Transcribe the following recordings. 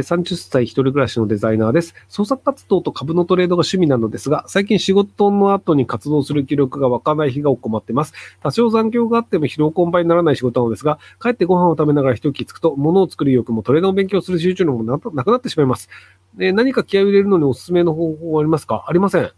30歳一人暮らしのデザイナーです。創作活動と株のトレードが趣味なのですが、最近仕事の後に活動する気力が湧かない日が困ってます。多少残業があっても疲労困憊にならない仕事なのですが、帰ってご飯を食べながら一息つくと、物を作る意欲もトレードの勉強する集中力もなくなってしまいます。え何か気合を入れるのにおすすめの方法はありますか？ありません。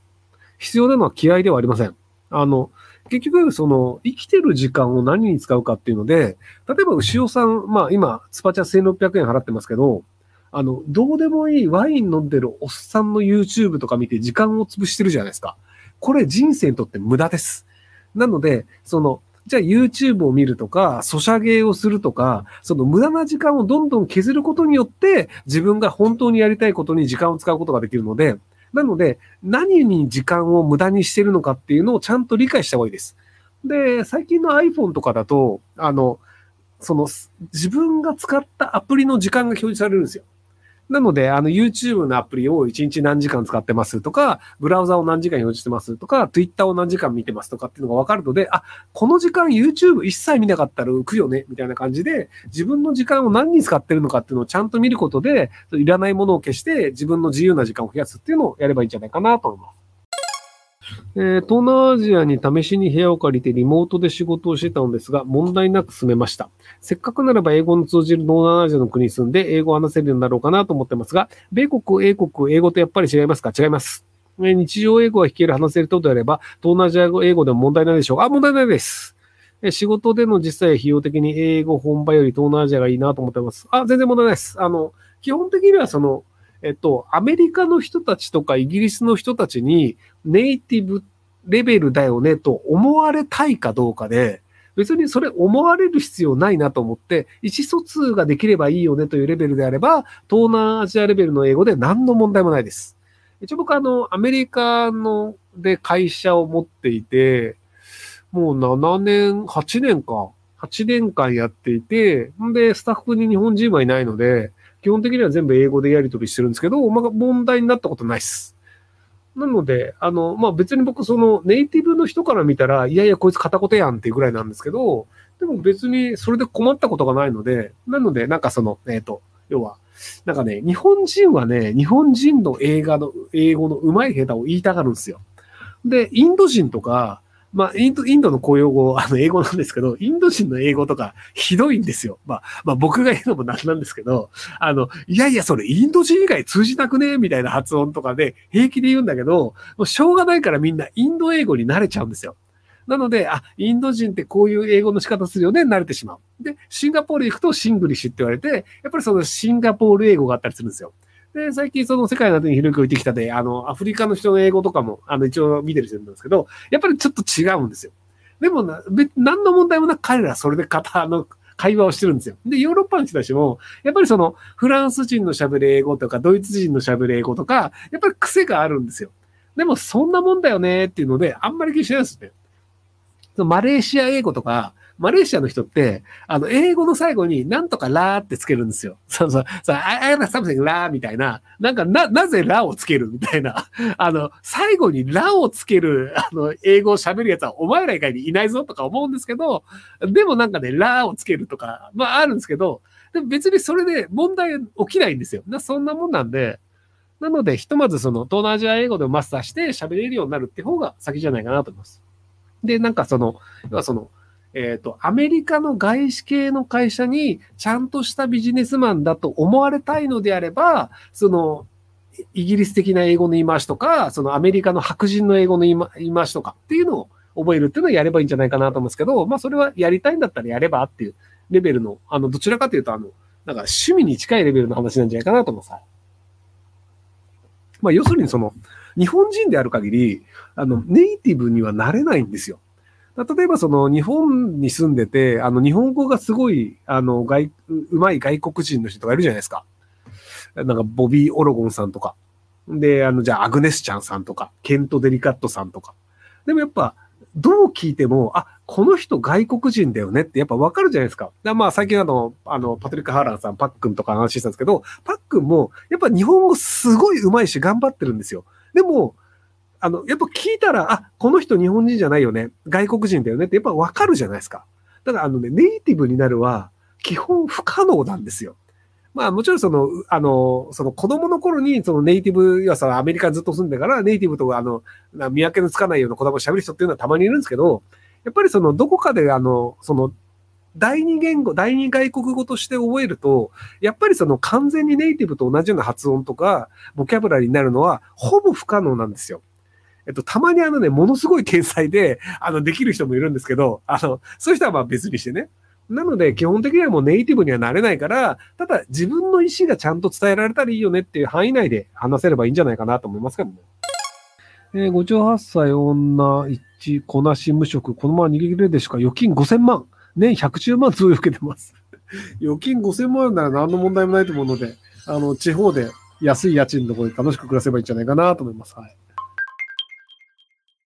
必要なのは気合ではありません。あの、結局、その、生きてる時間を何に使うかっていうので、例えば、牛尾さん、まあ今、スパチャ1600円払ってますけど、あの、どうでもいいワイン飲んでるおっさんの YouTube とか見て時間を潰してるじゃないですか。これ人生にとって無駄です。なので、その、じゃあ YouTube を見るとか、ソシャゲをするとか、その無駄な時間をどんどん削ることによって、自分が本当にやりたいことに時間を使うことができるので、なので、何に時間を無駄にしてるのかっていうのをちゃんと理解した方がいいです。で、最近の iPhone とかだと、あの、その、自分が使ったアプリの時間が表示されるんですよ。なので、あの、YouTube のアプリを1日何時間使ってますとか、ブラウザを何時間表示してますとか、Twitter を何時間見てますとかっていうのが分かるので、あ、この時間 YouTube 一切見なかったら浮くよね、みたいな感じで、自分の時間を何に使ってるのかっていうのをちゃんと見ることで、いらないものを消して自分の自由な時間を増やすっていうのをやればいいんじゃないかなと思います。えー東南アジアに試しに部屋を借りてリモートで仕事をしてたのですが、問題なく進めました。せっかくならば英語の通じる東南アジアの国に住んで英語を話せるようになろうかなと思ってますが、米国、英国、英語とやっぱり違いますか？違います。え日常英語が弾ける、話せるとであれば、東南アジア英語でも問題ないでしょうかあ、問題ないです。仕事での実際費用的に英語本場より東南アジアがいいなと思ってます。あ、全然問題ないです。あの、基本的にはその、えっと、アメリカの人たちとかイギリスの人たちにネイティブレベルだよねと思われたいかどうかで、別にそれ思われる必要ないなと思って、意思疎通ができればいいよねというレベルであれば、東南アジアレベルの英語で何の問題もないです。一応僕あの、アメリカので会社を持っていて、もう7年、8年か。8年間やっていて、んで、スタッフに日本人はいないので、基本的には全部英語でやり取りしてるんですけど、まあ、問題になったことないです。なので、あの、まあ、別に僕、その、ネイティブの人から見たら、いやいや、こいつ片言やんっていうぐらいなんですけど、でも別にそれで困ったことがないので、なので、なんかその、えっ、と、要は、なんかね、日本人はね、日本人の映画の、英語の上手い下手を言いたがるんですよ。で、インド人とか、まあ、インド、インドの公用語、あの、英語なんですけど、インド人の英語とか、ひどいんですよ。まあ、まあ、僕が言うのもなんなんですけど、あの、いやいや、それ、インド人以外通じなくね？みたいな発音とかで、平気で言うんだけど、もうしょうがないからみんなインド英語に慣れちゃうんですよ。なので、あ、インド人ってこういう英語の仕方するよね、慣れてしまう。で、シンガポール行くと Singlish って言われて、やっぱりそのシンガポール英語があったりするんですよ。で、最近その世界の後に広く置いてきたで、あの、アフリカの人の英語とかも、あの、一応見てる人なんですけど、やっぱりちょっと違うんですよ。でもな、別何の問題もなく彼らはそれで型の会話をしてるんですよ。で、ヨーロッパの人たちも、やっぱりその、フランス人の喋る英語とか、ドイツ人の喋る英語とか、やっぱり癖があるんですよ。でも、そんなもんだよねっていうので、あんまり気にしないですね。マレーシア英語とか、マレーシアの人って、あの、英語の最後になんとかラーってつけるんですよ。そうそう、そう、I, have something ラーみたいな、なんかな、なぜラーをつけるみたいな。あの、最後にラーをつける、あの、英語を喋るやつはお前ら以外にいないぞとか思うんですけど、でもなんかね、ラーをつけるとか、まああるんですけど、でも別にそれで問題起きないんですよ。なそんなもんなんで、なので、ひとまずその、東南アジア英語でマスターして喋れるようになるって方が先じゃないかなと思います。で、なんかその、要はその、えっ、と、アメリカの外資系の会社にちゃんとしたビジネスマンだと思われたいのであれば、その、イギリス的な英語の言い回しとか、そのアメリカの白人の英語の言い回しとかっていうのを覚えるっていうのをやればいいんじゃないかなと思うんですけど、まあそれはやりたいんだったらやればっていうレベルの、あの、どちらかというと、あの、なんか趣味に近いレベルの話なんじゃないかなと思います。まあ要するにその、日本人である限り、あの、ネイティブにはなれないんですよ。例えばその日本に住んでて、あの日本語がすごい、あの外、うまい外国人の人とかいるじゃないですか。なんかボビー・オロゴンさんとか。で、あの、じゃあアグネスちゃんさんとか、ケント・デリカットさんとか。でもやっぱ、どう聞いても、あ、この人外国人だよねってやっぱわかるじゃないですか。だまあ最近あの、あの、パトリック・ハーランさん、パックンとか話してたんですけど、パックンも、やっぱ日本語すごい上手いし頑張ってるんですよ。でも、あの、やっぱ聞いたら、あ、この人日本人じゃないよね。外国人だよねってやっぱわかるじゃないですか。ただあのね、ネイティブになるは基本不可能なんですよ。まあもちろんその、あの、その子供の頃にそのネイティブ、要はさ、アメリカずっと住んでからネイティブとあの、見分けのつかないような言葉を喋る人っていうのはたまにいるんですけど、やっぱりそのどこかであの、その、第二言語、第二外国語として覚えると、やっぱりその完全にネイティブと同じような発音とか、ボキャブラリーになるのは、ほぼ不可能なんですよ。えっと、たまにあのね、ものすごい天才で、あの、できる人もいるんですけど、あの、そういう人はまあ別にしてね。なので、基本的にはもうネイティブにはなれないから、ただ自分の意思がちゃんと伝えられたらいいよねっていう範囲内で話せればいいんじゃないかなと思いますけどね。えー、58歳女1、こなし無職、このまま逃げ切れるでしょうか？預金5000万。年110万贈与受けてます。預金5000万なら何の問題もないと思うので、あの、地方で安い家賃のところで楽しく暮らせばいいんじゃないかなと思います。はい。